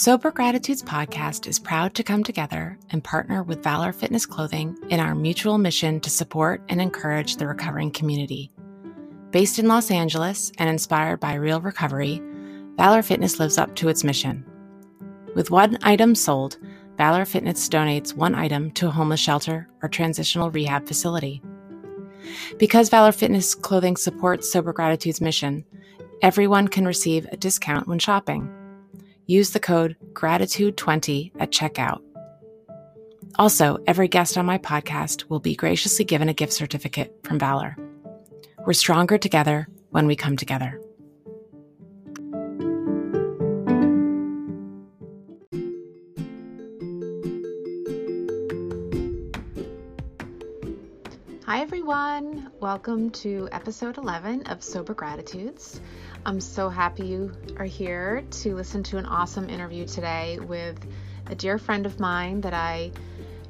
Sober Gratitudes podcast is proud to come together and partner with Valor Fitness Clothing in our mutual mission to support and encourage the recovering community. Based in Los Angeles and inspired by real recovery, Valor Fitness lives up to its mission. With one item sold, Valor Fitness donates one item to a homeless shelter or transitional rehab facility. Because Valor Fitness clothing supports Sober Gratitude's mission, everyone can receive a discount when shopping. Use the code GRATITUDE20 at checkout. Also, every guest on my podcast will be graciously given a gift certificate from Valor. We're stronger together when we come together. Hi, everyone. Welcome to episode 11 of Sober Gratitudes. I'm so happy you are here to listen to an awesome interview today with a dear friend of mine that I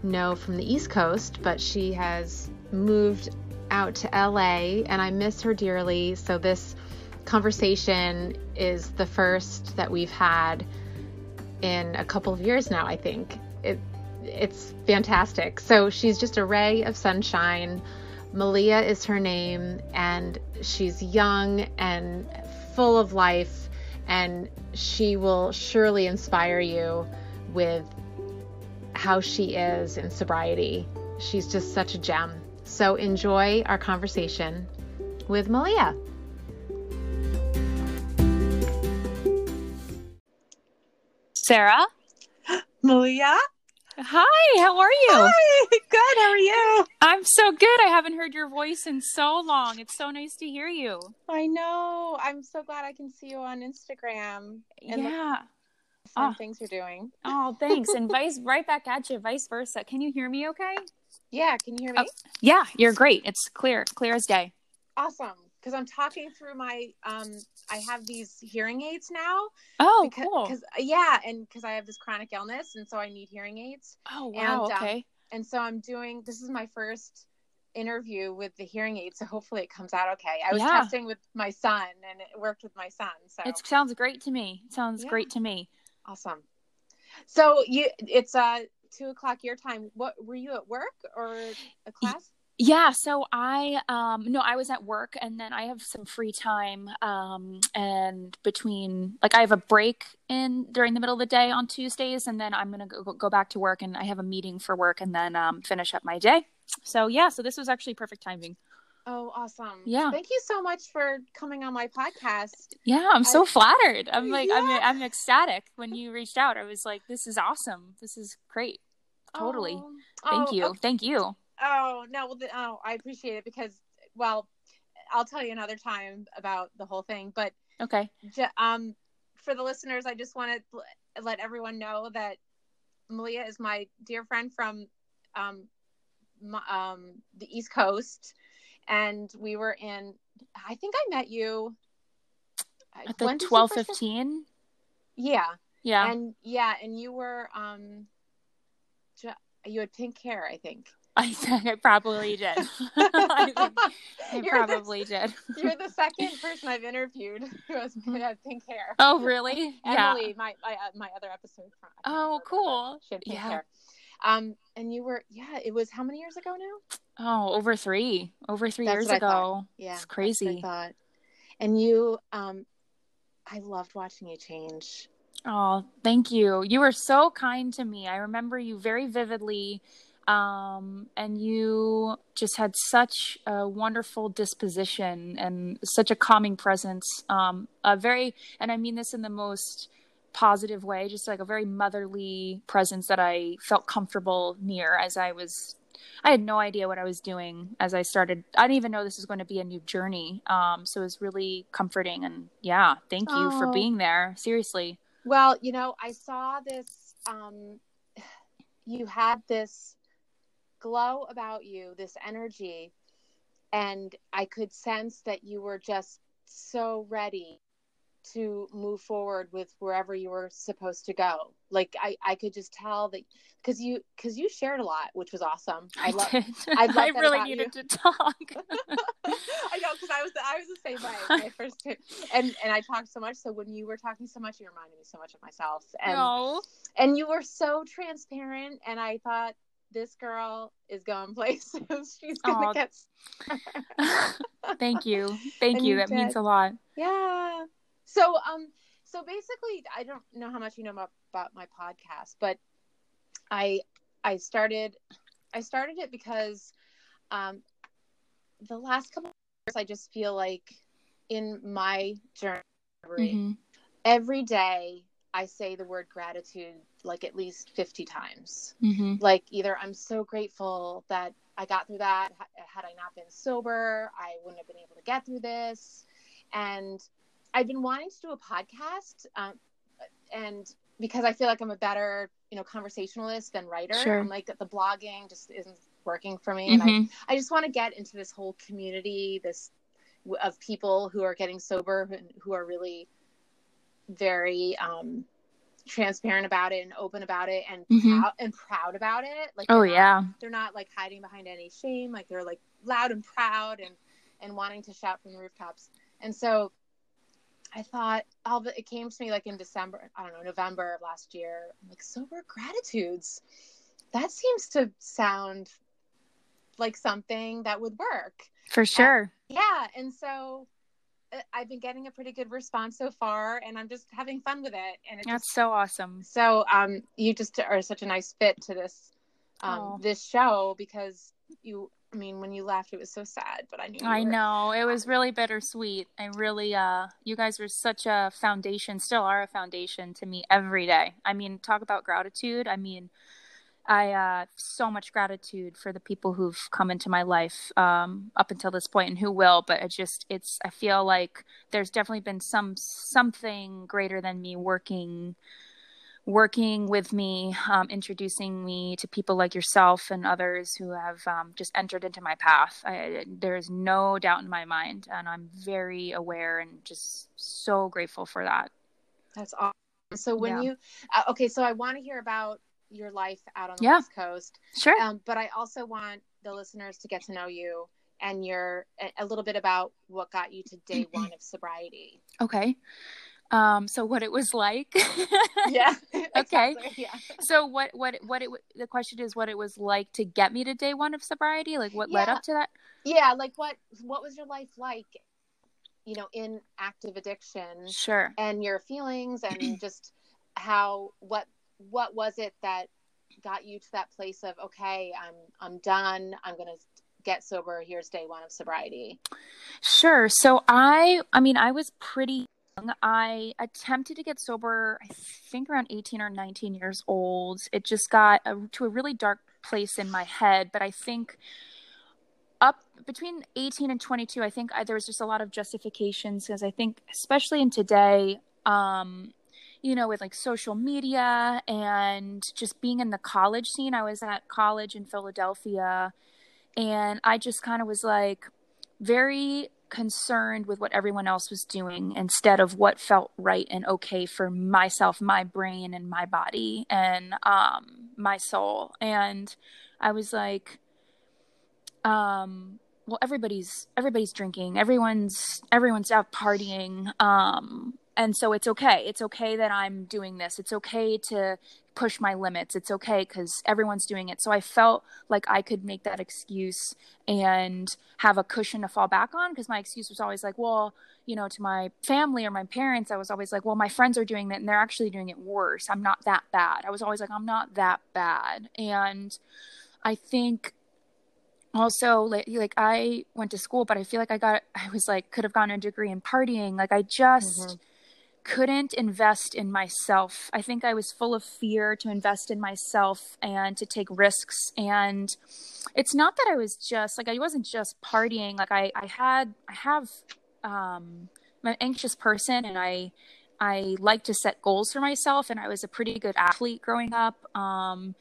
know from the East Coast, but she has moved out to LA and I miss her dearly. So, this conversation is the first that we've had in a couple of years now, I think. It it's fantastic. So she's just a ray of sunshine. Malia is her name, and she's young and full of life, and she will surely inspire you with how she is in sobriety. She's just such a gem. So enjoy our conversation with Malia. Sarah? Malia? Hi, how are you? Hi, good. How are you? I'm so good. I haven't heard your voice in so long. It's so nice to hear you. I know. I'm so glad I can see you on Instagram. And yeah. Fun oh. Ah. things you're doing. Oh, thanks. and vice right back at you, vice versa. Can you hear me okay? Yeah, can you hear me? Oh, yeah, you're great. It's clear, clear as day. Awesome because I'm talking through my um I have these hearing aids now. Oh, because, cool. Cause, yeah, and because I have this chronic illness, and so I need hearing aids. Oh, wow. And, um, okay. Um, and so I'm doing. This is my first interview with the hearing aid, so hopefully it comes out okay. I was yeah. testing with my son, and it worked with my son. So it sounds great to me. It sounds yeah. great to me. Awesome. So you, it's uh two o'clock your time. What were you at work or a class? Yeah, so I um no, I was at work and then I have some free time um and between like I have a break in during the middle of the day on Tuesdays and then I'm going to go, go back to work and I have a meeting for work and then um finish up my day. So yeah, so this was actually perfect timing. Oh, awesome. Yeah. Thank you so much for coming on my podcast. Yeah, I'm so I, flattered. I'm like yeah. I'm I'm ecstatic when you reached out. I was like this is awesome. This is great. Totally. Oh, Thank oh, you. Okay. Thank you. Oh no, well, oh, I appreciate it because, well, I'll tell you another time about the whole thing. But Okay. um, for the listeners, I just want to let everyone know that Malia is my dear friend from um, my, um, the East Coast, and we were in. I think I met you at the twelve fifteen. Yeah. Yeah. And yeah, and you were um, you had pink hair, I think. I think I probably did. I, I probably the, did. You're the second person I've interviewed who has had pink hair. Oh, really? Emily, yeah. my my, uh, my other episode. Oh, cool. She had pink yeah. hair. Um, and you were, yeah, it was how many years ago now? Oh, over three, over three that's years ago. Yeah, it's crazy. I thought. And you, um, I loved watching you change. Oh, thank you. You were so kind to me. I remember you very vividly. Um, and you just had such a wonderful disposition and such a calming presence. Um, a very, and I mean this in the most positive way, just like a very motherly presence that I felt comfortable near as I was. I had no idea what I was doing as I started. I didn't even know this was going to be a new journey. Um, so it was really comforting. And yeah, thank you oh. for being there. Seriously. Well, you know, I saw this. Um, you had this glow about you, this energy, and I could sense that you were just so ready to move forward with wherever you were supposed to go. Like I, I could just tell that because you because you shared a lot, which was awesome. I, love. I, I really needed you. to talk. I know because I was the, I was the same way when I first came, and and I talked so much. So when you were talking so much, you reminded me so much of myself. And no. and you were so transparent, and I thought this girl is going places. She's gonna get. Thank you, thank and you. That did. means a lot. Yeah. So um, so basically, I don't know how much you know about, about my podcast, but I I started I started it because um, the last couple of years I just feel like in my journey mm-hmm. every day I say the word gratitude like at least 50 times. Mm-hmm. Like either I'm so grateful that I got through that. Had I not been sober, I wouldn't have been able to get through this. And I've been wanting to do a podcast, um, and because I feel like I'm a better, you know, conversationalist than writer. Sure. I'm like the blogging just isn't working for me, mm-hmm. and I, I just want to get into this whole community, this of people who are getting sober and who are really very um, transparent about it and open about it and mm-hmm. proud and proud about it. Like, oh not, yeah, they're not like hiding behind any shame. Like they're like loud and proud and and wanting to shout from the rooftops. And so I thought all the, it came to me like in December, I don't know, November of last year. I'm like sober gratitudes. That seems to sound like something that would work. For sure. yeah, and so I've been getting a pretty good response so far, and I'm just having fun with it. And that's just, so awesome. So, um, you just are such a nice fit to this, um, oh. this show because you. I mean, when you left, it was so sad, but I knew. I were... know it was really bittersweet. I really, uh, you guys were such a foundation, still are a foundation to me every day. I mean, talk about gratitude. I mean, I uh, so much gratitude for the people who've come into my life um, up until this point and who will. But it just it's I feel like there's definitely been some something greater than me working working with me, um, introducing me to people like yourself and others who have um, just entered into my path. I, there is no doubt in my mind, and I'm very aware and just so grateful for that. That's awesome. So when yeah. you uh, okay, so I want to hear about your life out on the yeah. West Coast. Sure. Um, but I also want the listeners to get to know you and your a little bit about what got you to day one of sobriety. Okay. Um, so what it was like. yeah. okay. Yeah. So what what what it the question is what it was like to get me to day one of sobriety? Like what yeah. led up to that? Yeah. Like what what was your life like? You know, in active addiction. Sure. And your feelings and just how what what was it that got you to that place of okay i'm i'm done. I'm gonna get sober. Here's day one of sobriety. Sure. So i i mean i was pretty young. I attempted to get sober i think around 18 or 19 years old. It just got a, to a really dark place in my head but i think up between 18 and 22 i think I, there was just a lot of justifications because i think especially in today um, you know with like social media and just being in the college scene. I was at college in philadelphia and i just kind of was like very concerned with what everyone else was doing instead of what felt right and okay for myself, my brain, and my body and um, my soul. And I was like, um, well, everybody's everybody's drinking, everyone's everyone's out partying, um, and so it's okay. It's okay that I'm doing this. It's okay to push my limits. It's okay because everyone's doing it. So I felt like I could make that excuse and have a cushion to fall back on because my excuse was always like, well, you know, to my family or my parents, I was always like, well, my friends are doing that and they're actually doing it worse. I'm not that bad. I was always like, I'm not that bad. And I think also like, like I went to school, but I feel like I got, I was like, could have gotten a degree in partying. Like I just, mm-hmm couldn't invest in myself. I think I was full of fear to invest in myself and to take risks. And it's not that I was just like I wasn't just partying. Like I, I had I have um I'm an anxious person and I I like to set goals for myself and I was a pretty good athlete growing up. Um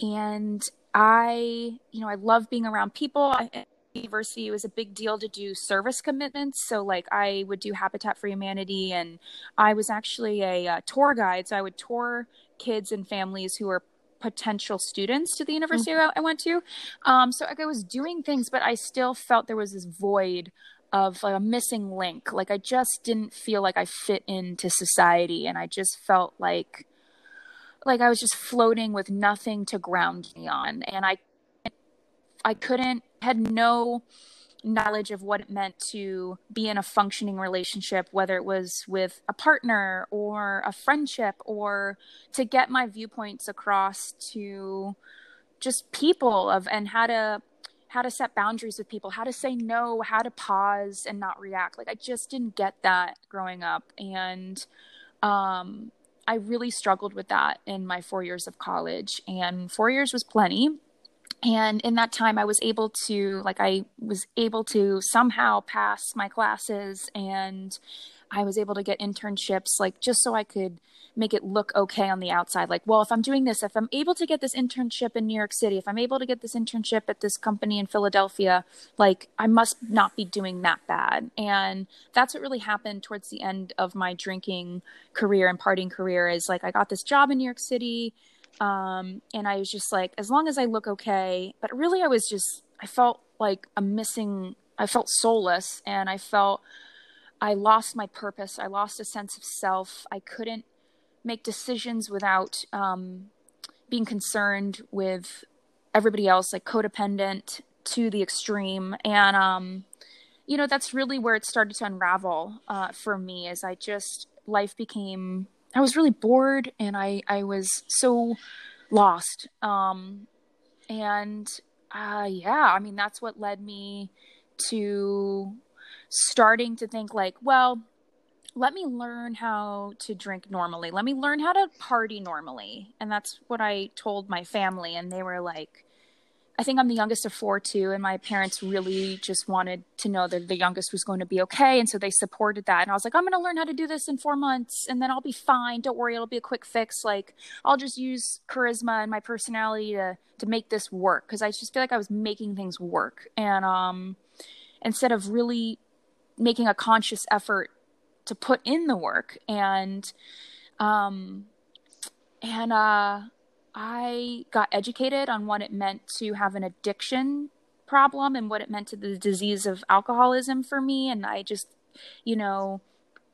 and I, you know, I love being around people. I, university it was a big deal to do service commitments so like i would do habitat for humanity and i was actually a uh, tour guide so i would tour kids and families who were potential students to the university mm-hmm. I went to. Um, so like I was doing things, but I still felt there was this void of like a missing link. Like I just didn't feel like I fit into society, and I just felt like like I was just floating with nothing to ground me on, and I I couldn't had no knowledge of what it meant to be in a functioning relationship, whether it was with a partner or a friendship, or to get my viewpoints across to just people of and how to how to set boundaries with people, how to say no, how to pause and not react. Like I just didn't get that growing up, and um, I really struggled with that in my four years of college. And four years was plenty and in that time i was able to like i was able to somehow pass my classes and i was able to get internships like just so i could make it look okay on the outside. Like well if i'm doing this if i'm able to get this internship in new york city if i'm able to get this internship at this company in philadelphia like i must not be doing that bad. And that's what really happened towards the end of my drinking career and partying career is like i got this job in new york city um, and I was just like, as long as I look okay. But really, I was just, I felt like a missing, I felt soulless and I felt I lost my purpose. I lost a sense of self. I couldn't make decisions without um, being concerned with everybody else, like codependent to the extreme. And, um, you know, that's really where it started to unravel uh, for me as I just, life became I was really bored and I I was so lost. Um, and uh, yeah, I mean that's what led me to starting to think like, well, let me learn how to drink normally. Let me learn how to party normally. And that's what I told my family and they were like, I think I'm the youngest of four too, and my parents really just wanted to know that the youngest was going to be okay, and so they supported that. And I was like, I'm going to learn how to do this in four months, and then I'll be fine. Don't worry, it'll be a quick fix. Like I'll just use charisma and my personality to to make this work because I just feel like I was making things work, and um, instead of really making a conscious effort to put in the work and um and uh I got educated on what it meant to have an addiction problem and what it meant to the disease of alcoholism for me. And I just, you know,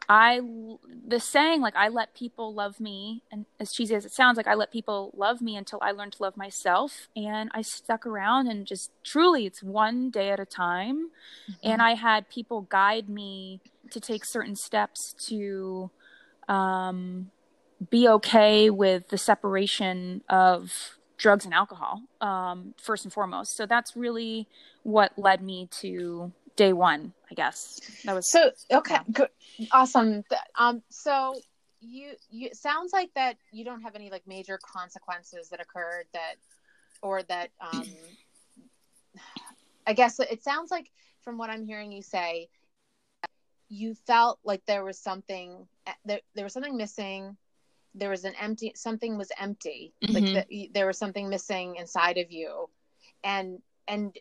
I, the saying, like, I let people love me, and as cheesy as it sounds, like, I let people love me until I learned to love myself. And I stuck around and just truly, it's one day at a time. Mm-hmm. And I had people guide me to take certain steps to, um, be okay with the separation of drugs and alcohol um, first and foremost. So that's really what led me to day one i guess. That was so okay yeah. good. Awesome. Um so you you sounds like that you don't have any like major consequences that occurred that or that um I guess it sounds like from what I'm hearing you say, you felt like there was something there, there was something missing there was an empty something was empty. Mm-hmm. like the, there was something missing inside of you. And and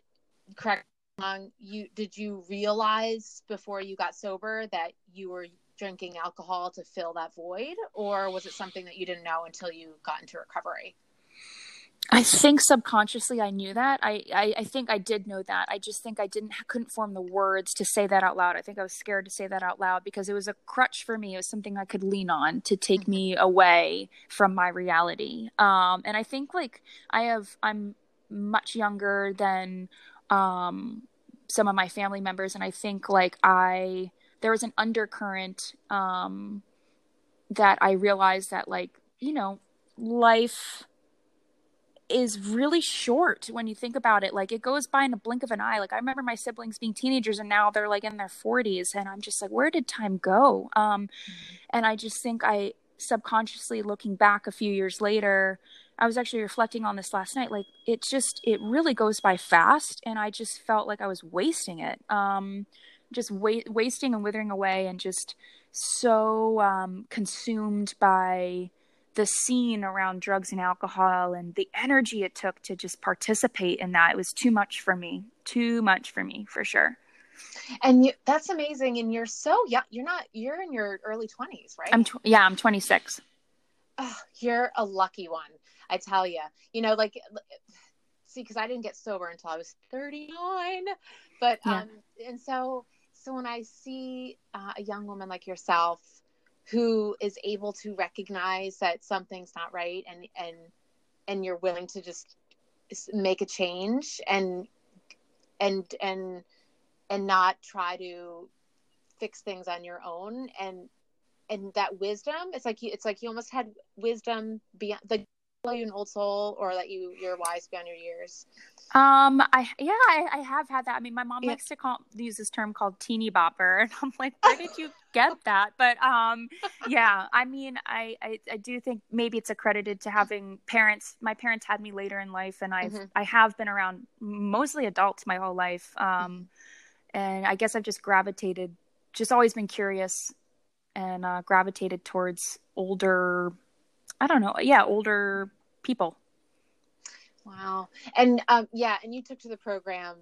correct um, you did you realize before you got sober that you were drinking alcohol to fill that void? Or was it something that you didn't know until you got into recovery I think subconsciously I knew that. I, I, I, think I did know that. I just think I didn't couldn't form the words to say that out loud. I think I was scared to say that out loud because it was a crutch for me. It was something I could lean on to take mm-hmm. me away from my reality. Um, and I think like I have I'm much younger than um, some of my family members, and I think like I there was an undercurrent um, that I realized that like you know life is really short when you think about it. Like it goes by in a blink of an eye. Like I remember my siblings being teenagers and now they're like in their 40s and I'm just like where did time go? Um mm-hmm. and I just think I subconsciously looking back a few years later, I was actually reflecting on this last night like it just it really goes by fast and I just felt like I was wasting it. Um just wa- wasting and withering away and just so um consumed by the scene around drugs and alcohol and the energy it took to just participate in that it was too much for me too much for me for sure. And you, that's amazing and you're so young you're not you're in your early 20s right? I'm tw- yeah i'm 26 oh, you're a lucky one i tell you you know like see because i didn't get sober until i was 39 but yeah. um and so so when i see uh, a young woman like yourself who is able to recognize that something's not right and and and you're willing to just make a change and and and and not try to fix things on your own. And and that wisdom it's like you it's like you almost had wisdom beyond the you an old soul or that you you're wise beyond your years um i yeah i, I have had that i mean my mom yeah. likes to call use this term called teeny bopper and i'm like where did you get that but um yeah i mean I, I, I do think maybe it's accredited to having parents my parents had me later in life and i've mm-hmm. i have been around mostly adults my whole life um mm-hmm. and i guess i've just gravitated just always been curious and uh, gravitated towards older i don't know yeah older people. Wow. And um, yeah, and you took to the program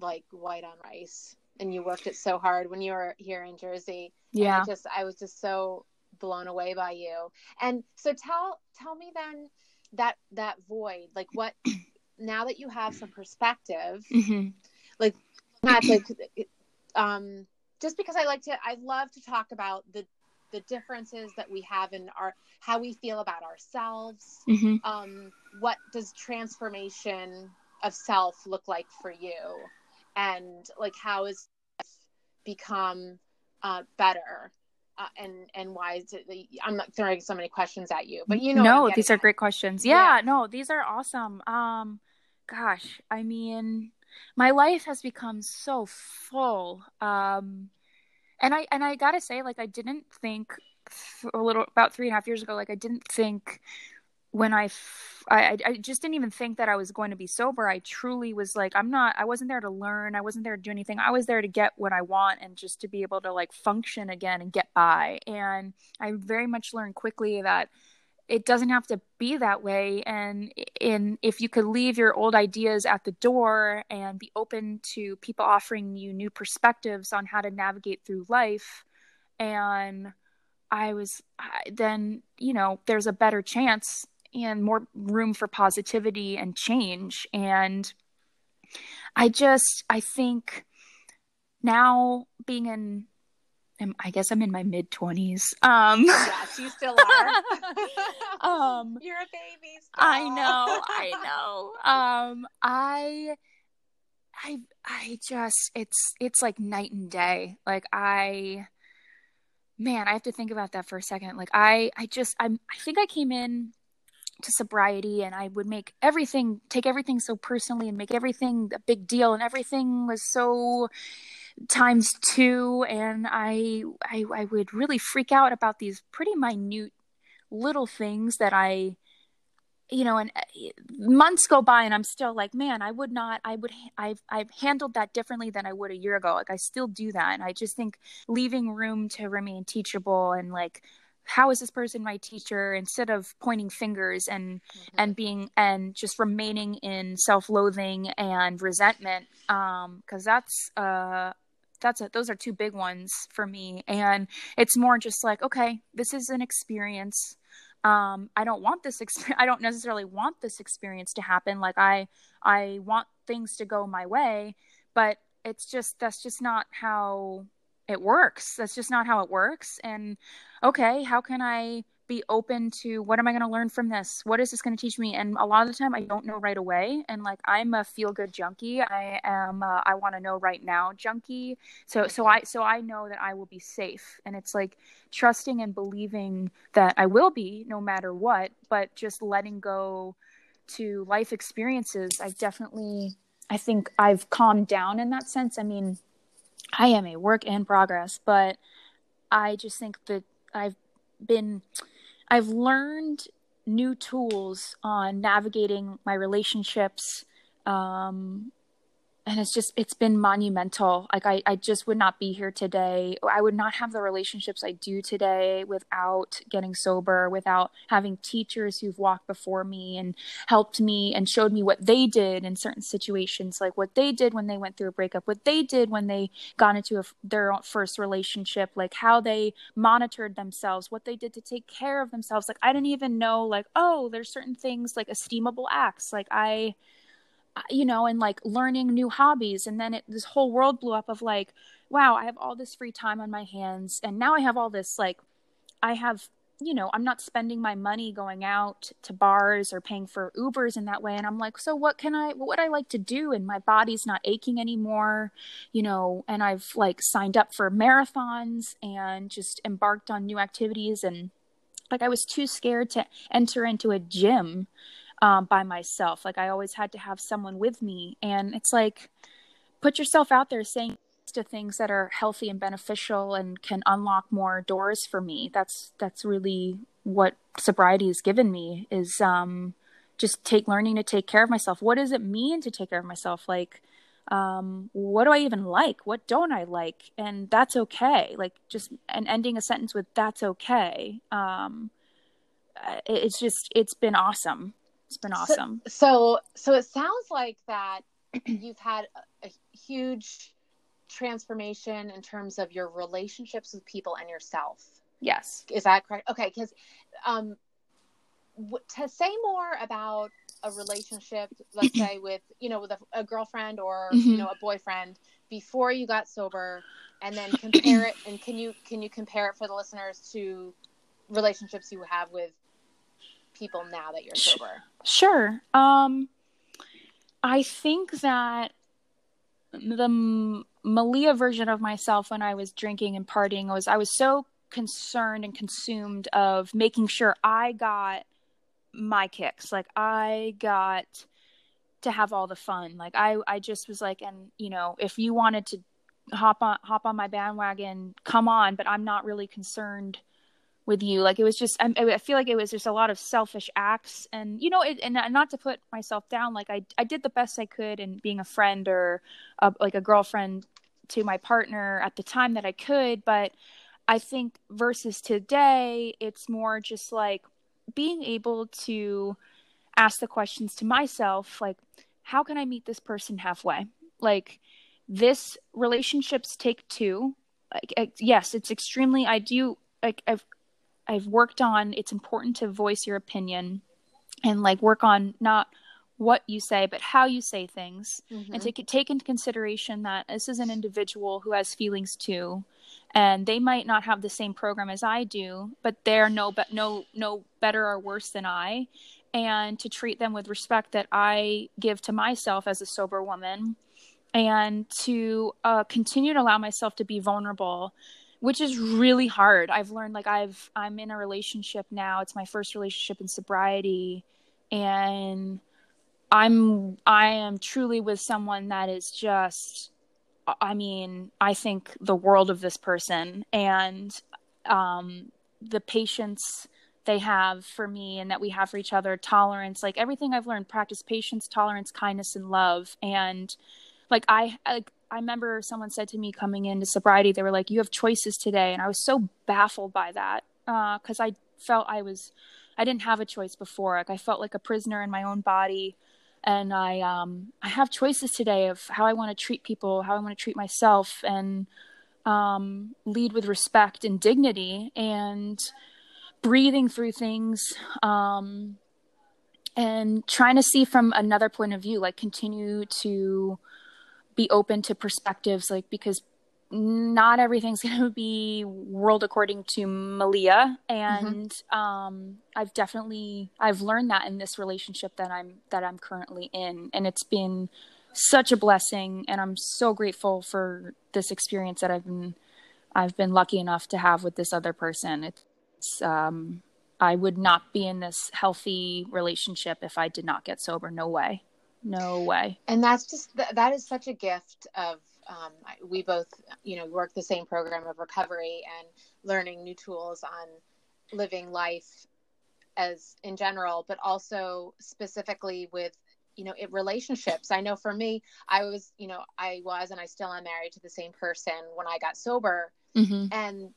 like white on rice and you worked it so hard when you were here in Jersey. Yeah. I just I was just so blown away by you. And so tell tell me then that that void, like what now that you have some perspective, mm-hmm. like that's like um just because I like to I love to talk about the the differences that we have in our how we feel about ourselves mm-hmm. um, what does transformation of self look like for you? And like how is become uh, better? Uh, and and why is it i'm not throwing so many questions at you but you know no these are great questions. Yeah, yeah no these are awesome. Um gosh i mean my life has become so full. Um and I and I gotta say, like I didn't think a little about three and a half years ago, like I didn't think when I, I, I just didn't even think that I was going to be sober. I truly was like, I'm not. I wasn't there to learn. I wasn't there to do anything. I was there to get what I want and just to be able to like function again and get by. And I very much learned quickly that it doesn't have to be that way. And in if you could leave your old ideas at the door and be open to people offering you new perspectives on how to navigate through life and i was then you know there's a better chance and more room for positivity and change. And i just i think now being in I guess I'm in my mid twenties. Um, yes, you still are. um, You're a baby. Still. I know. I know. Um, I, I, I just it's it's like night and day. Like I, man, I have to think about that for a second. Like I, I just I'm I think I came in to sobriety and I would make everything take everything so personally and make everything a big deal and everything was so times two and I, I i would really freak out about these pretty minute little things that i you know and uh, months go by and i'm still like man i would not i would i've i've handled that differently than i would a year ago like i still do that and i just think leaving room to remain teachable and like how is this person my teacher instead of pointing fingers and mm-hmm. and being and just remaining in self-loathing and resentment um because that's uh that's a, those are two big ones for me and it's more just like okay this is an experience um, I don't want this experience. I don't necessarily want this experience to happen. Like I, I want things to go my way, but it's just that's just not how it works. That's just not how it works. And okay, how can I be open to what am I going to learn from this? What is this going to teach me? And a lot of the time, I don't know right away. And like I'm a feel good junkie. I am. Uh, I want to know right now junkie. So so I so I know that I will be safe. And it's like trusting and believing that I will be no matter what. But just letting go to life experiences. I definitely. I think I've calmed down in that sense. I mean, I am a work in progress, but I just think that I've been I've learned new tools on navigating my relationships um, and it's just it's been monumental. Like I, I just would not be here today. I would not have the relationships i do today without getting sober without having teachers who've walked before me and helped me and showed me what they did in certain situations like what they did when they went through a breakup what they did when they got into a, their first relationship like how they monitored themselves what they did to take care of themselves. Like i didn't even know like oh there's certain things like esteemable acts. Like i Uh, you know, and like learning new hobbies. And then it, this whole world blew up of like, wow, I have all this free time on my hands. And now I have all this, like, I have, you know, I'm not spending my money going out to bars or paying for Ubers in that way. And I'm like, so what can I, what would I like to do? And my body's not aching anymore, you know, and I've like signed up for marathons and just embarked on new activities. And like, I was too scared to enter into a gym um, by myself. Like I always had to have someone with me. And it's like, put yourself out there saying to things that are healthy and beneficial and can unlock more doors for me. That's, that's really what sobriety has given me is, um, just take learning to take care of myself. What does it mean to take care of myself? Like, um, what do I even like? What don't I like? And that's okay. Like just and ending a sentence with that's okay. Um, it's just it's been awesome. It's been awesome. So, so, so it sounds like that you've had a, a huge transformation in terms of your relationships with people and yourself. Yes. Is that correct? Okay, because um, w- to say more about a relationship, let's say with you know with a, a girlfriend or mm-hmm. you know a boyfriend before you got sober, and then compare it. And can you can you compare it for the listeners to relationships you have with people now that you're sober? Sure. Um, I think that the Malia version of myself when I was drinking and partying was I was so concerned and consumed of making sure I got my kicks. Like I got to have all the fun. Like I I just was like and you know, if you wanted to hop on hop on my bandwagon, come on, but I'm not really concerned with you. Like it was just I, I, feel like it was just a lot of selfish acts. And you know it, and not to put myself down like i i did the best i could in being a friend or a, like a girlfriend to my partner at the time that i could. But i think versus today it's more just like being able to ask the questions to myself like how can i meet this person halfway? Like this relationships take two. Like yes it's extremely i do like I've, I've worked on it's important to voice your opinion and like work on not what you say but how you say things mm-hmm. and take take into consideration that this is an individual who has feelings too and they might not have the same program as I do but they're no but no no better or worse than I and to treat them with respect that I give to myself as a sober woman and to uh, continue to allow myself to be vulnerable which is really hard. I've learned like I've I'm in a relationship now. It's my first relationship in sobriety and I'm I am truly with someone that is just I mean, I think the world of this person and um the patience they have for me and that we have for each other tolerance like everything i've learned practice patience tolerance kindness and love and like i like i remember someone said to me coming into sobriety they were like you have choices today and i was so baffled by that because uh, i felt i was i didn't have a choice before like i felt like a prisoner in my own body and i um i have choices today of how i want to treat people how i want to treat myself and um lead with respect and dignity and breathing through things um, and trying to see from another point of view like continue to be open to perspectives like because not everything's going to be world according to malia and mm-hmm. um, i've definitely i've learned that in this relationship that i'm that i'm currently in and it's been such a blessing and i'm so grateful for this experience that i've been i've been lucky enough to have with this other person it's um, I would not be in this healthy relationship if I did not get sober. No way. No way. And that's just, that is such a gift of, um, we both, you know, work the same program of recovery and learning new tools on living life as in general, but also specifically with, you know, it, relationships. I know for me, I was, you know, I was and I still am married to the same person when I got sober. Mm-hmm. And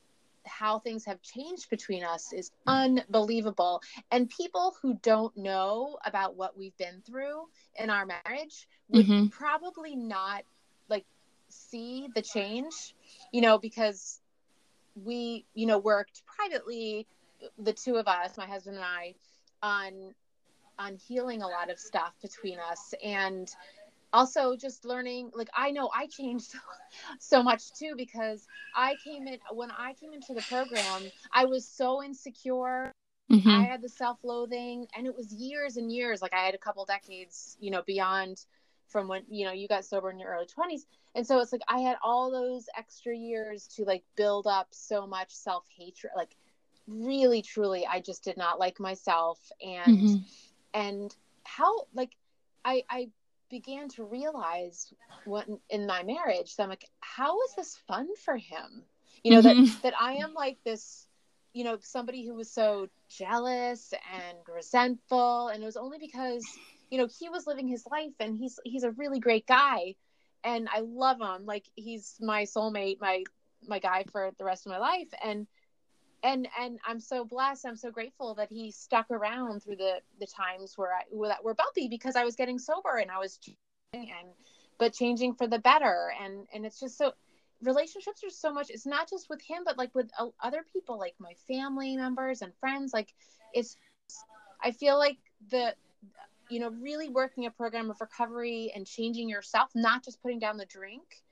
how things have changed between us is unbelievable. And people who don't know about what we've been through in our marriage would mm-hmm. probably not like see the change, you know, because we, you know, worked privately, the two of us, my husband and I, on on healing a lot of stuff between us and also just learning like i know i changed so much too because i came in when i came into the program i was so insecure mm-hmm. i had the self-loathing and it was years and years like i had a couple decades you know beyond from when you know you got sober in your early 20s and so it's like i had all those extra years to like build up so much self-hatred like really truly i just did not like myself and mm-hmm. and how like i i began to realize what in my marriage that I'm like, how is this fun for him? You know, mm-hmm. that that I am like this, you know, somebody who was so jealous and resentful. And it was only because, you know, he was living his life and he's he's a really great guy. And I love him. Like he's my soulmate, my my guy for the rest of my life. And and and I'm so blessed. I'm so grateful that he stuck around through the the times where I that were bumpy because I was getting sober and I was changing and but changing for the better. And and it's just so relationships are so much. It's not just with him, but like with other people, like my family members and friends. Like it's I feel like the you know really working a program of recovery and changing yourself, not just putting down the drink.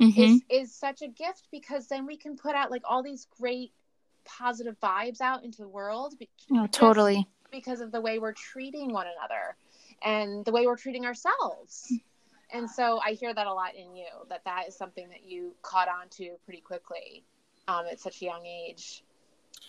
Mm-hmm. Is, is such a gift because then we can put out like all these great positive vibes out into the world. Oh, totally. Because of the way we're treating one another and the way we're treating ourselves. And so I hear that a lot in you that that is something that you caught on to pretty quickly um, at such a young age.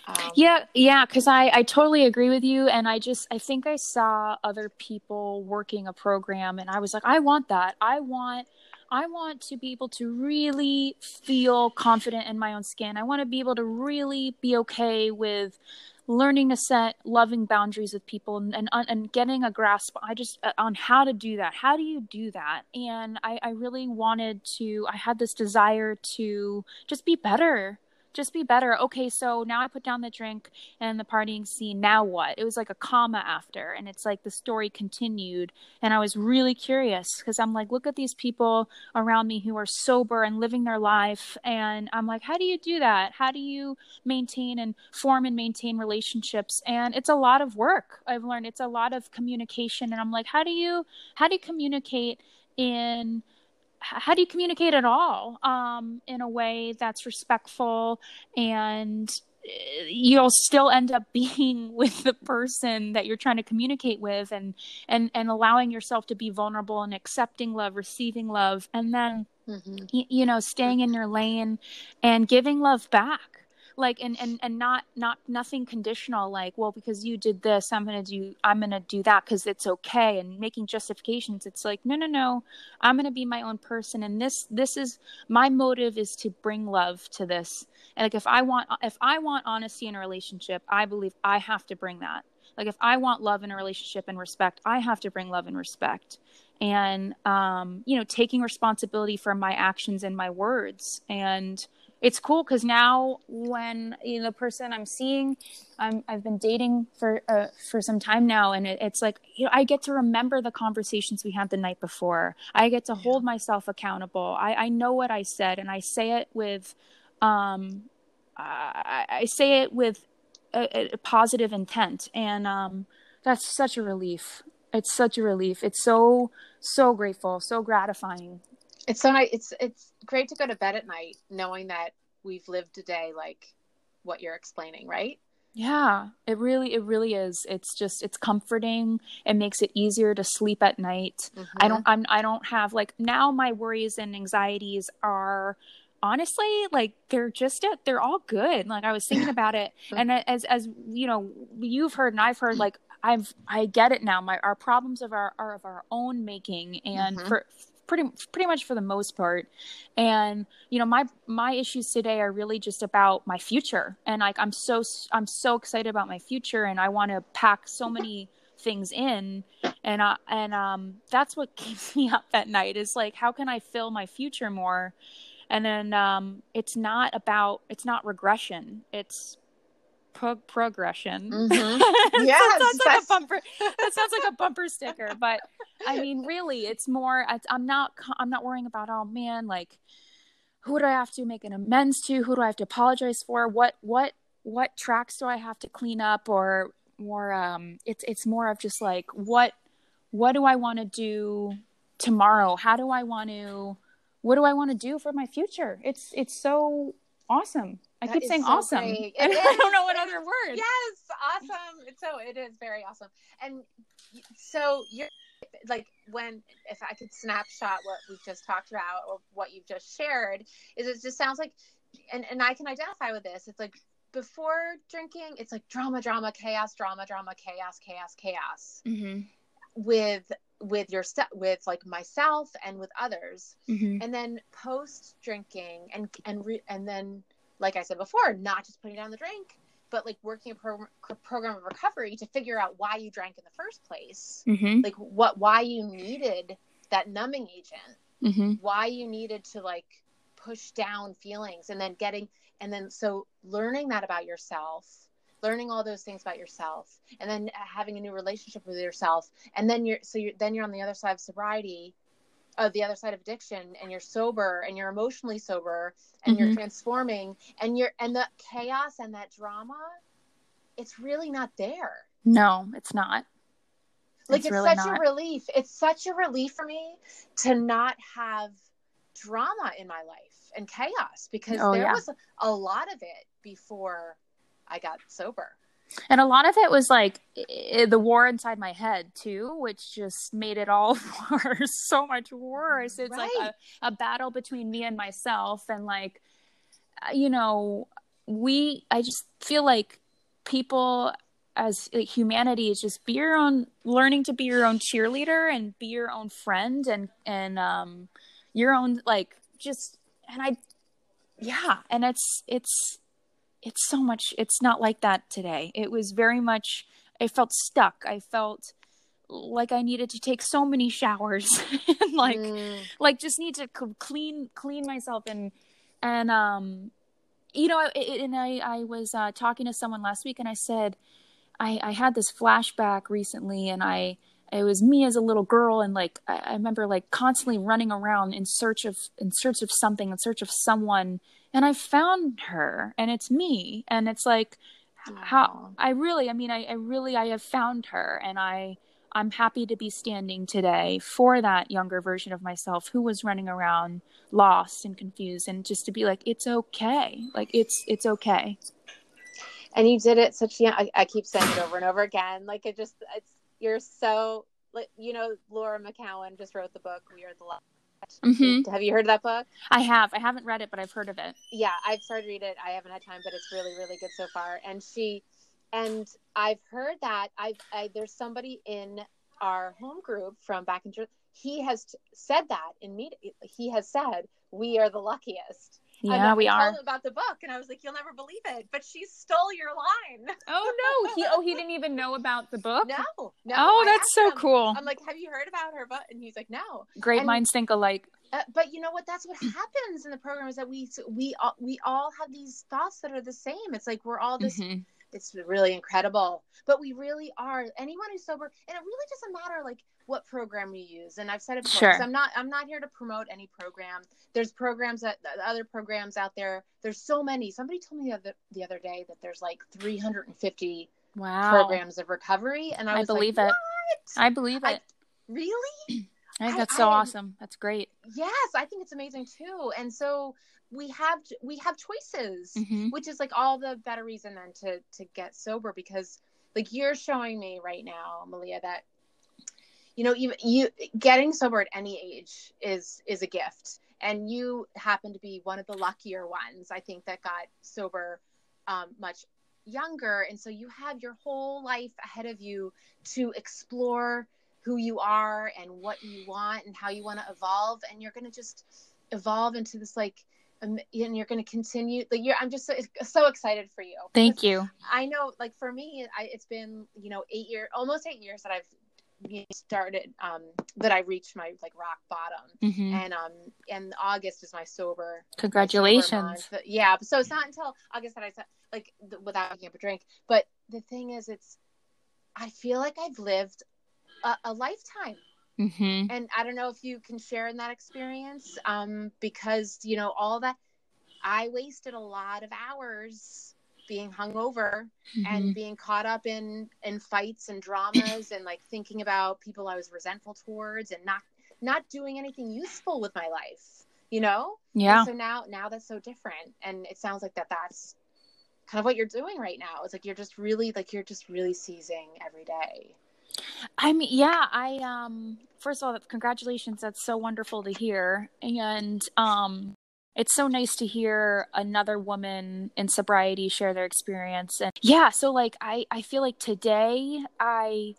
Um, yeah, yeah, because I I totally agree with you, and I just I think I saw other people working a program, and I was like, I want that. I want I want to be able to really feel confident in my own skin. I want to be able to really be okay with learning to set loving boundaries with people and and, and getting a grasp i just uh, on how to do that. How do you do that? And I, I really wanted to i had this desire to just be better just be better. Okay, so now I put down the drink and the partying scene. Now what? It was like a comma after, and it's like the story continued. And I was really curious because I'm like, look at these people around me who are sober and living their life. And I'm like, how do you do that? How do you maintain and form and maintain relationships? And it's a lot of work. I've learned it's a lot of communication. And I'm like, how do you how do you communicate in how do you communicate at all um, in a way that's respectful and uh, you'll still end up being with the person that you're trying to communicate with and and and allowing yourself to be vulnerable and accepting love receiving love and then mm-hmm. y- you know staying in your lane and giving love back like and and and not not nothing conditional like well because you did this i'm gonna do i'm gonna do that because it's okay and making justifications it's like no no no i'm gonna be my own person and this this is my motive is to bring love to this. And like if i want if i want honesty in a relationship i believe i have to bring that. Like if i want love in a relationship and respect i have to bring love and respect. And um you know taking responsibility for my actions and my words and it's cool because now when you know the person I'm seeing, I'm I've been dating for uh, for some time now, and it, it's like you know I get to remember the conversations we had the night before. I get to yeah. hold myself accountable. I I know what I said, and I say it with, um, I, I say it with a, a positive intent, and um, that's such a relief. It's such a relief. It's so so grateful, so gratifying it's so nice. It's it's great to go to bed at night knowing that we've lived a day like what you're explaining, right? Yeah, it really it really is. It's just it's comforting. It makes it easier to sleep at night. Mm-hmm. I don't I'm I don't have like now my worries and anxieties are honestly like they're just they're all good. Like I was thinking about it and as as you know, you've heard and I've heard like I've I get it now. My our problems of our are of our own making and mm-hmm. for pretty pretty much for the most part. And you know my my issues today are really just about my future. And like i'm so i'm so excited about my future and i want to pack so many things in. And uh, and um that's what keeps me up at night is like how can i fill my future more? And then um it's not about it's not regression. It's pro- progression. Mm-hmm. Yeah, that sounds like a bumper. That sounds like a bumper sticker, but I mean, really, it's more. I'm not. I'm not worrying about. Oh man, like who do I have to make an amends to? Who do I have to apologize for? What what what tracks do I have to clean up? Or more. Um, it's it's more of just like what what do I want to do tomorrow? How do I want to? What do I want to do for my future? It's it's so awesome. I that keep saying so awesome. I, I don't know what other word. Yes, awesome. It's so it is very awesome. And so you're like when if I could snapshot what we've just talked about or what you've just shared, is it just sounds like and, and I can identify with this. It's like before drinking, it's like drama, drama, chaos, drama, drama, chaos, chaos, chaos. Mm-hmm. With with your with like myself and with others mm-hmm. and then post drinking and and re- and then like i said before not just putting down the drink but like working a pro- program of recovery to figure out why you drank in the first place mm-hmm. like what why you needed that numbing agent mm-hmm. why you needed to like push down feelings and then getting and then so learning that about yourself learning all those things about yourself and then having a new relationship with yourself and then you're so you're then you're on the other side of sobriety of the other side of addiction and you're sober and you're emotionally sober and mm-hmm. you're transforming and you're and the chaos and that drama it's really not there no it's not like it's, it's really such not. a relief it's such a relief for me to not have drama in my life and chaos because oh, there yeah. was a, a lot of it before I got sober. And a lot of it was like the war inside my head too, which just made it all worse, so much worse. It's right. like a, a battle between me and myself, and like, uh, you know, we. I just feel like people as like, humanity is just be your own, learning to be your own cheerleader and be your own friend and and um, your own like just and I, yeah, and it's it's it's so much it's not like that today. It was very much i felt stuck. I felt like i needed to take so many showers and like mm. like just need to clean clean myself. And and um you know and i i was uh, talking to someone last week and i said i i had this flashback recently and i it was me as a little girl and like I, I remember like constantly running around in search of in search of something in search of someone and I found her and it's me and it's like Aww. how I really I mean I, I really I have found her and I I'm happy to be standing today for that younger version of myself who was running around lost and confused and just to be like it's okay like it's it's okay and you did it such yeah I, I keep saying it over and over again like it just it's you're so you know Laura McKowen just wrote the book We Are the Love Mm-hmm. Have you heard of that book? I have. I haven't read it, but I've heard of it. Yeah, I've started to read it. I haven't had time, but it's really, really good so far. And she, and I've heard that I've I, there's somebody in our home group from back in he has said that in meet he has said we are the luckiest yeah. we are. about the book and i was like you'll never believe it but she stole your line. Oh no. He oh he didn't even know about the book? No. No oh that's so him, cool. I'm like have you heard about her book? And he's like no. Great and, minds think alike. Uh, but you know what? That's what happens in the program is that we we all we all have these thoughts that are the same. It's like we're all this mm-hmm it's really incredible but we really are anyone who's sober and it really doesn't matter like what program you use and i've said it before sure. i'm not i'm not here to promote any program there's programs that other programs out there there's so many somebody told me the other, the other day that there's like 350 wow. programs of recovery and i, I believe like, it what? i believe it I, really I think that's I, so awesome. That's great. Yes, I think it's amazing too. And so we have we have choices, mm-hmm. which is like all the better reason then to to get sober because like you're showing me right now, Malia, that you know even you getting sober at any age is is a gift, and you happen to be one of the luckier ones. I think that got sober um, much younger, and so you have your whole life ahead of you to explore who you are and what you want and how you want to evolve, and you're going to just evolve into this like and you're going to continue like you're i'm just so, so excited for you. Thank you. I know like for me I, it's been you know eight years almost eight years that i've started um that i reached my like rock bottom. Mm-hmm. and um and august is my sober congratulations. my sober yeah so it's not until august that i said like without picking up a drink. But the thing is it's i feel like i've lived a, a lifetime Mm-hmm. And I don't know if you can share in that experience um, because, you know, all that I wasted a lot of hours being hungover mm-hmm. and being caught up in in fights and dramas and like thinking about people I was resentful towards and not not doing anything useful with my life, you know? Yeah. And so now now that's so different and it sounds like that that's kind of what you're doing right now. It's like you're just really like you're just really seizing every day. I mean, yeah, I um first of all, congratulations. That's so wonderful to hear. And um it's so nice to hear another woman in sobriety share their experience. And yeah, so like I I feel like today I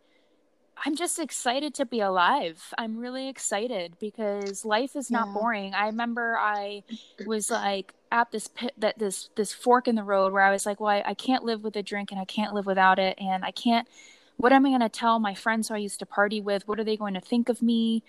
I'm just excited to be alive. I'm really excited because life is not yeah. boring. I remember I was like at this pit that this this fork in the road where I was like, well, I, I can't live with a drink and I can't live without it and I can't what am I going to tell my friends who I used to party with? What are they going to think of me?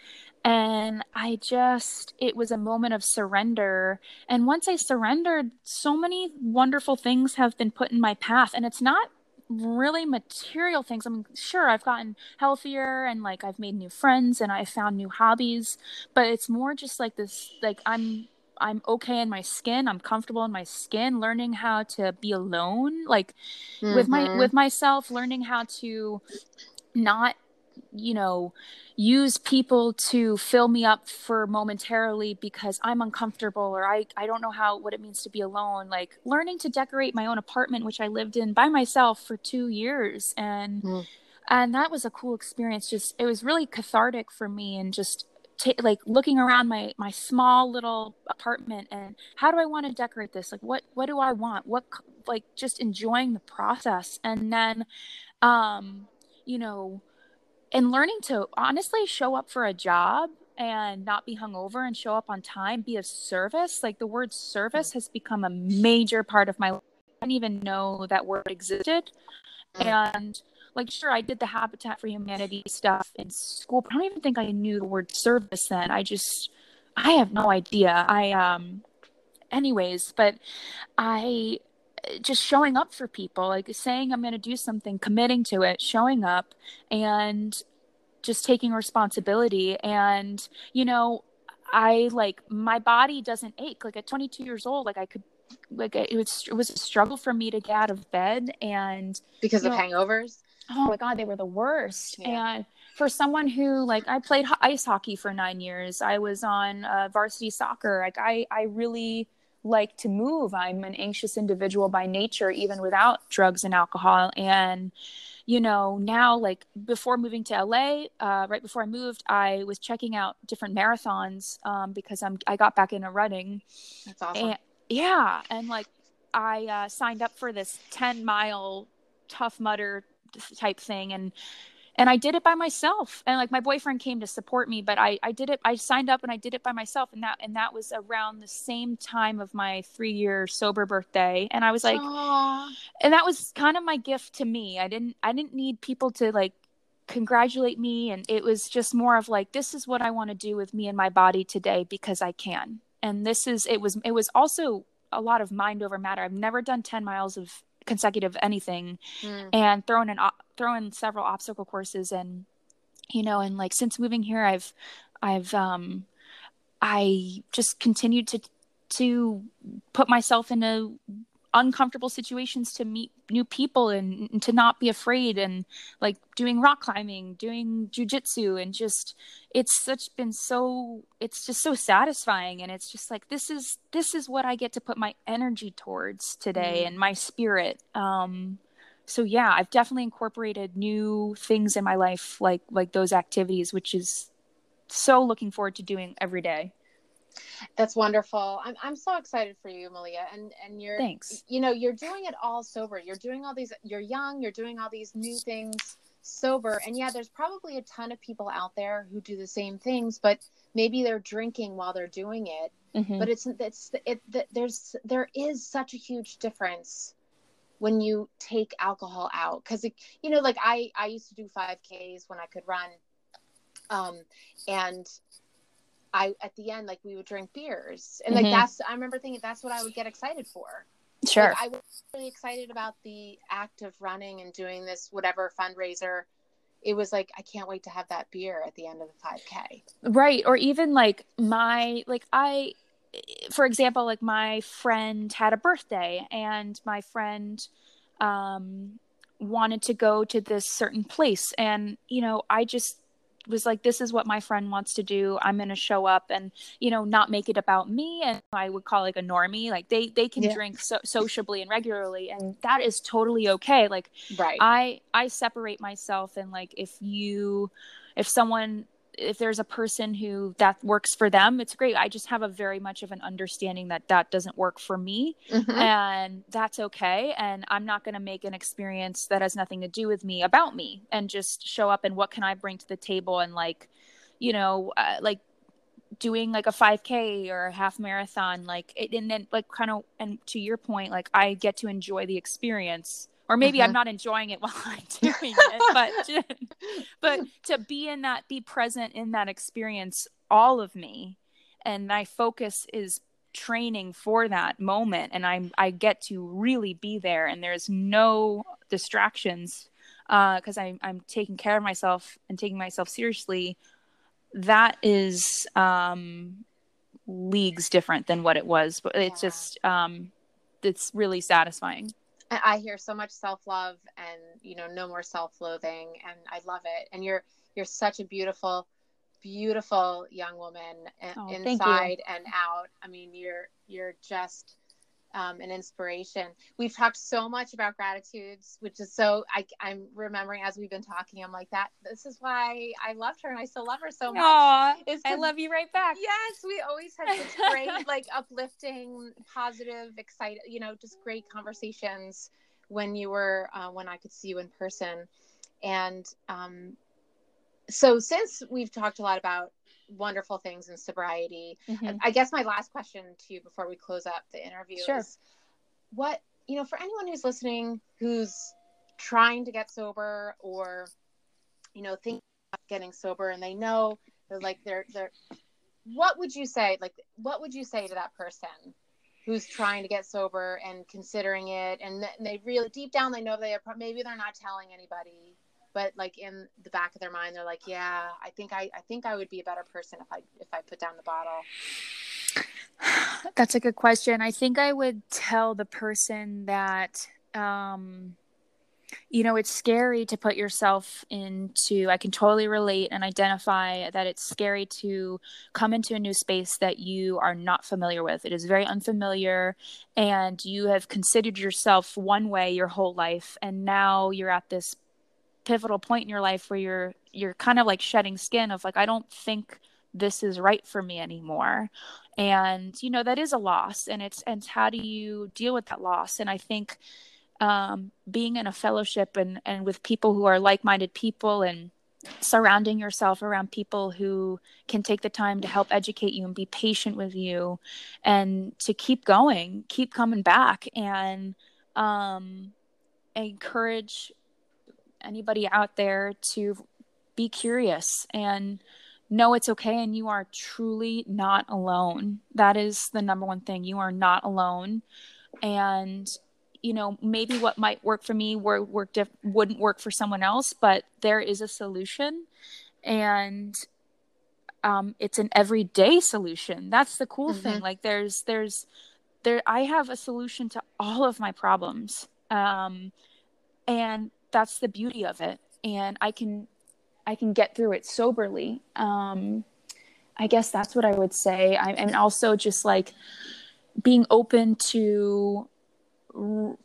And I just, it was a moment of surrender. And once I surrendered, so many wonderful things have been put in my path. And it's not really material things. I'm sure I've gotten healthier and like I've made new friends and I found new hobbies, but it's more just like this, like I'm I'm okay in my skin. I'm comfortable in my skin. Learning how to be alone, like mm-hmm. with my mm-hmm. with myself. Learning how to not, you know, use people to fill me up for momentarily because I'm uncomfortable or I I don't know how what it means to be alone. Like learning to decorate my own apartment, which I lived in by myself for two years, and. Mm. And that was a cool experience. Just it was really cathartic for me, and just like looking around my my small little apartment and how do I want to decorate this? Like what what do I want? What like just enjoying the process and then um you know and learning to honestly show up for a job and not be hungover and show up on time, be of service. Like the word service has become a major part of my life. I didn't even know that word existed. And like sure i did the habitat for humanity stuff in school but i don't even think i knew the word service then. I just i have no idea. I um anyways but i just showing up for people like saying i'm going to do something committing to it showing up and just taking responsibility. And you know i like my body doesn't ache. Like at 22 years old like i could like it was it was a struggle for me to get out of bed and because of know, hangovers oh my god they were the worst. Yeah. and for someone who like i played ice hockey for nine years. I was on uh, varsity soccer. Like i i really like to move. I'm an anxious individual by nature even without drugs and alcohol. And you know, now like before moving to LA, uh, right before I moved, I was checking out different marathons um, because I'm I got back into running. That's awesome. And, yeah, and like I uh, signed up for this 10 mile tough mudder type thing and and I did it by myself. And like my boyfriend came to support me, but I, I did it. I signed up and I did it by myself. And that, and that was around the same time of my three year sober birthday. And I was like, Aww. and that was kind of my gift to me. I didn't, I didn't need people to like congratulate me. And it was just more of like, this is what I want to do with me and my body today because I can. And this is, it was, it was also a lot of mind over matter. I've never done 10 miles of consecutive anything Mm. and thrown an thrown several obstacle courses and you know and like since moving here I've I've um I just continued to to put myself into uncomfortable situations to meet new people and, and to not be afraid and like doing rock climbing doing jujitsu and just it's such been so it's just so satisfying. And it's just like this is this is what I get to put my energy towards today Mm. and my spirit. Um so yeah I've definitely incorporated new things in my life like like those activities which is so looking forward to doing every day That's wonderful. I'm I'm so excited for you, Malia. And and you're thanks you know, you're doing it all sober. You're doing all these you're young, you're doing all these new things sober. And yeah, there's probably a ton of people out there who do the same things, but maybe they're drinking while they're doing it. Mhm. But it's it's it, it there's there is such a huge difference when you take alcohol out cuz you know like I I used to do 5Ks when I could run um and I at the end like we would drink beers and like Mhm. that's I remember thinking that's what I would get excited for. sure Like, I was really excited about the act of running and doing this whatever fundraiser. It was like I can't wait to have that beer at the end of the 5K. right or even like my like i for example like my friend had a birthday and my friend um wanted to go to this certain place and you know i just was like this is what my friend wants to do. I'm going to show up and you know not make it about me. And i would call like a normie. Like they they can Yeah. drink so- sociably and regularly and mm. that is totally okay. Like Right. I I separate myself and like if you if someone if there's a person who that works for them it's great I just have a very much of an understanding that that doesn't work for me Mhm. and that's okay and I'm not going to make an experience that has nothing to do with me about me and just show up and what can I bring to the table and like you know uh, like doing like a 5k or a half marathon like it, and then like kind of and to your point like i get to enjoy the experience or maybe i'm Mhm. not enjoying it while i'm doing it but but to be in that be present in that experience all of me and my focus is training for that moment and i'm i get to really be there and there's no distractions because I'm, I'm taking care of myself and taking myself seriously that is um leagues different than what it was but it's Yeah. just um it's really satisfying I I hear so much self love and you know no more self loathing, and I love it. And you're you're such a beautiful, beautiful young woman uh, Oh, inside and out. I mean, you're you're just um, an inspiration. We've talked so much about gratitudes, which is so I, I'm remembering as we've been talking. I'm like that. This is why I loved her, and I still love her so much. Aw, Is i love you right back Yes, we always had such great, like uplifting, positive, excited, you know, just great conversations when you were uh, when I could see you in person. And um, so, since we've talked a lot about wonderful things in sobriety, Mhm. I guess my last question to you before we close up the interview Sure. is what, you know, for anyone who's listening who's trying to get sober or, you know, thinking about getting sober and they know they're like, they're, they're, what would you say? Like, what would you say to that person who's trying to get sober and considering it? And, th- and they really, deep down, they know they are, pro- maybe they're not telling anybody. But like in the back of their mind, they're like, "Yeah, I think I, I think I would be a better person if I, if I put down the bottle." That's a good question. I think I would tell the person that, um, you know, it's scary to put yourself into, I can totally relate and identify that it's scary to come into a new space that you are not familiar with. It is very unfamiliar, and you have considered yourself one way your whole life, and now you're at this pivotal point in your life where you're you're kind of like shedding skin of like I don't think this is right for me anymore. And you know that is a loss and it's and how do you deal with that loss? And i think um, being in a fellowship and and with people who are like-minded people and surrounding yourself around people who can take the time to help educate you and be patient with you and to keep going keep coming back and um, encourage anybody out there to be curious and know it's okay and you are truly not alone. That is the number one thing. You are not alone. And you know, maybe what might work for me work, work diff- wouldn't work for someone else, but there is a solution and um, it's an everyday solution. That's the cool mm-hmm. thing. Like there's there's there I have a solution to all of my problems. Um, and that's the beauty of it. And I can I can get through it soberly. Um, I guess that's what I would say. I, and also just like being open to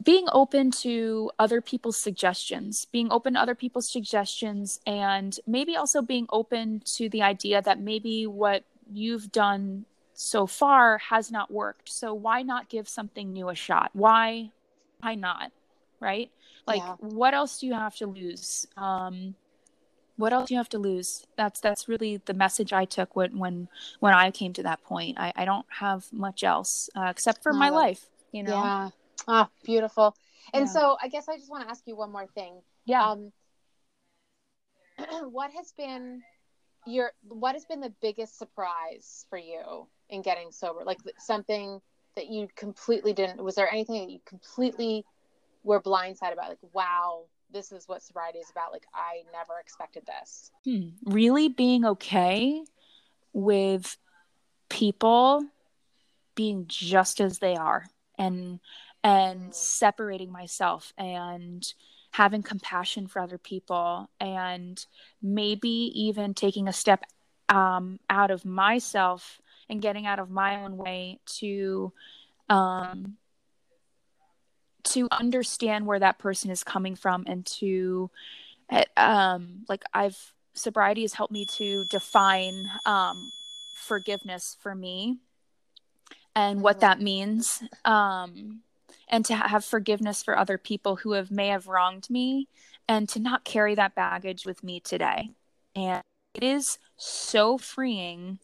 being open to other people's suggestions, being open to other people's suggestions, and maybe also being open to the idea that maybe what you've done so far has not worked. So why not give something new a shot? Why, why not? Right? Like, yeah. what else do you have to lose? Um, what else do you have to lose? That's that's really the message i took when when when i came to that point. I, I don't have much else uh, except for oh, my life you know? Yeah. Oh beautiful. And yeah. so i guess i just want to ask you one more thing. Yeah. Um, what has been your what has been the biggest surprise for you in getting sober? Like something that you completely didn't was there anything that you completely were blindsided about like wow this is what sobriety is about. Like, I never expected this. Hmm. Really being okay with people being just as they are and and mm. separating myself and having compassion for other people and maybe even taking a step um, out of myself and getting out of my own way to um, to understand where that person is coming from and to eh, um like i've sobriety has helped me to define um forgiveness for me and what that means um and to have forgiveness for other people who have may have wronged me and to not carry that baggage with me today and it is so freeing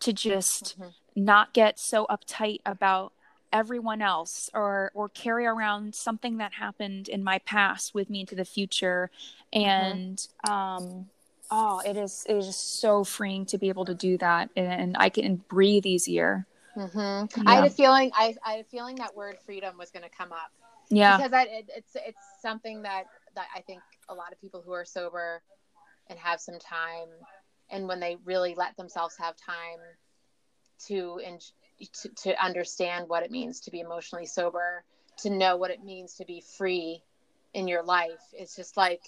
to just mm-hmm. not get so uptight about everyone else or or carry around something that happened in my past with me into the future mm-hmm. and mm-hmm. um oh it is it is so freeing to be able to do that and, and i can breathe easier mm-hmm. yeah. i had a feeling I, I had a feeling that word freedom was going to come up yeah because I, it, it's it's something that that i think a lot of people who are sober and have some time and when they really let themselves have time to en- to, to understand what it means to be emotionally sober, to know what it means to be free in your life. It's just like,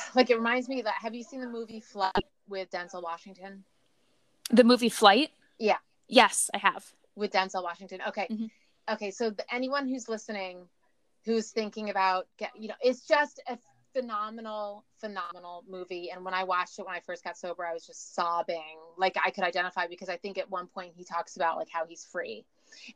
like it reminds me that. Have you seen the movie Flight with Denzel Washington? The movie Flight. Yeah. Yes, I have. With Denzel Washington. Okay. Mm-hmm. Okay. So the, anyone who's listening, who's thinking about get, you know, it's just a phenomenal, phenomenal movie. And when I watched it when I first got sober, I was just sobbing. Like I could identify because I think at one point he talks about like how he's free.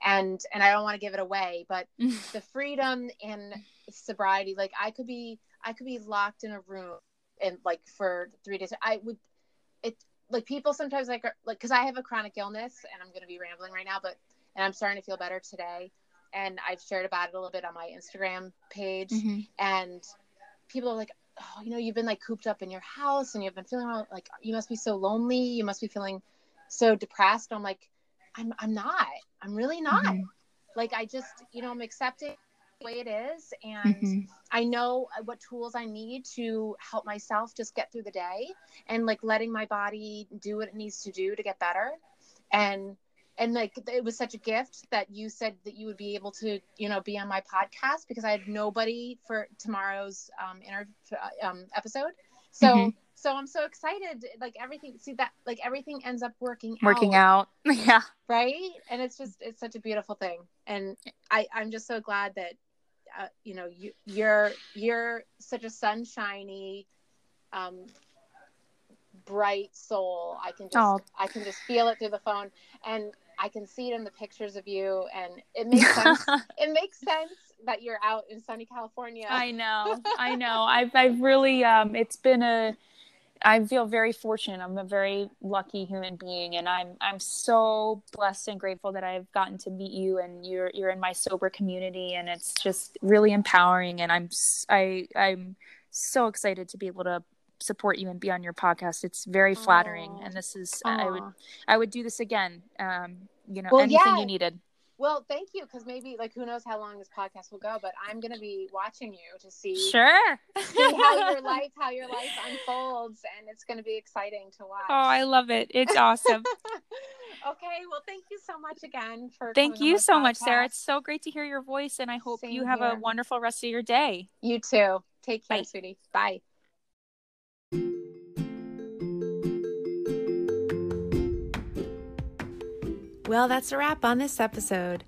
And and I don't want to give it away, but the freedom and sobriety, like I could be I could be locked in a room and like for three days. I would it like people sometimes like are, like because I have a chronic illness and I'm gonna be rambling right now, but and I'm starting to feel better today. And I've shared about it a little bit on my Instagram page. Mm-hmm. And people are like, oh, you know, you've been like cooped up in your house and you've been feeling like you must be so lonely. You must be feeling so depressed. I'm like, I'm, I'm not. I'm really not. Mm-hmm. Like, I just, you know, I'm accepting the way it is. And mm-hmm. I know what tools I need to help myself just get through the day and like letting my body do what it needs to do to get better. And and like it was such a gift that you said that you would be able to you know be on my podcast because i had nobody for tomorrow's um, inter- uh, um episode so mm-hmm. so i'm so excited like everything see that like everything ends up working working out, out. yeah right and it's just it's such a beautiful thing and i i'm just so glad that uh, you know, you, you're you're such a sunshiny, um, bright soul. I can just Oh. I can just feel it through the phone, and I can see it in the pictures of you, and it makes sense. it makes sense that you're out in sunny California. I know, I know. I've I've really um, it's been a. I feel very fortunate. I'm a very lucky human being, and I'm I'm so blessed and grateful that I've gotten to meet you, and you're you're in my sober community, and it's just really empowering. And I'm I I'm so excited to be able to support you and be on your podcast. It's very flattering, Aw. and this is I would I would do this again. Um, you know, Well, anything yeah. you needed. Well, thank you, because maybe like who knows how long this podcast will go, but I'm gonna be watching you to see Sure. see how your life how your life unfolds, and it's gonna be exciting to watch. Oh, I love it. It's awesome. okay, well, thank you so much again for Thank you so much, Sarah. It's so great to hear your voice, and I hope you Same have a wonderful rest of your day. You too. Take care, Bye. sweetie. Bye. Well, that's a wrap on this episode.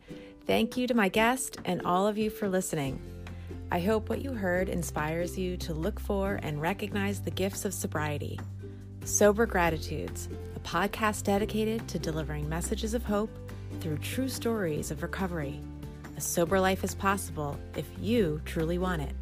Thank you to my guest and all of you for listening. I hope what you heard inspires you to look for and recognize the gifts of sobriety. Sober Gratitudes, a podcast dedicated to delivering messages of hope through true stories of recovery. A sober life is possible if you truly want it.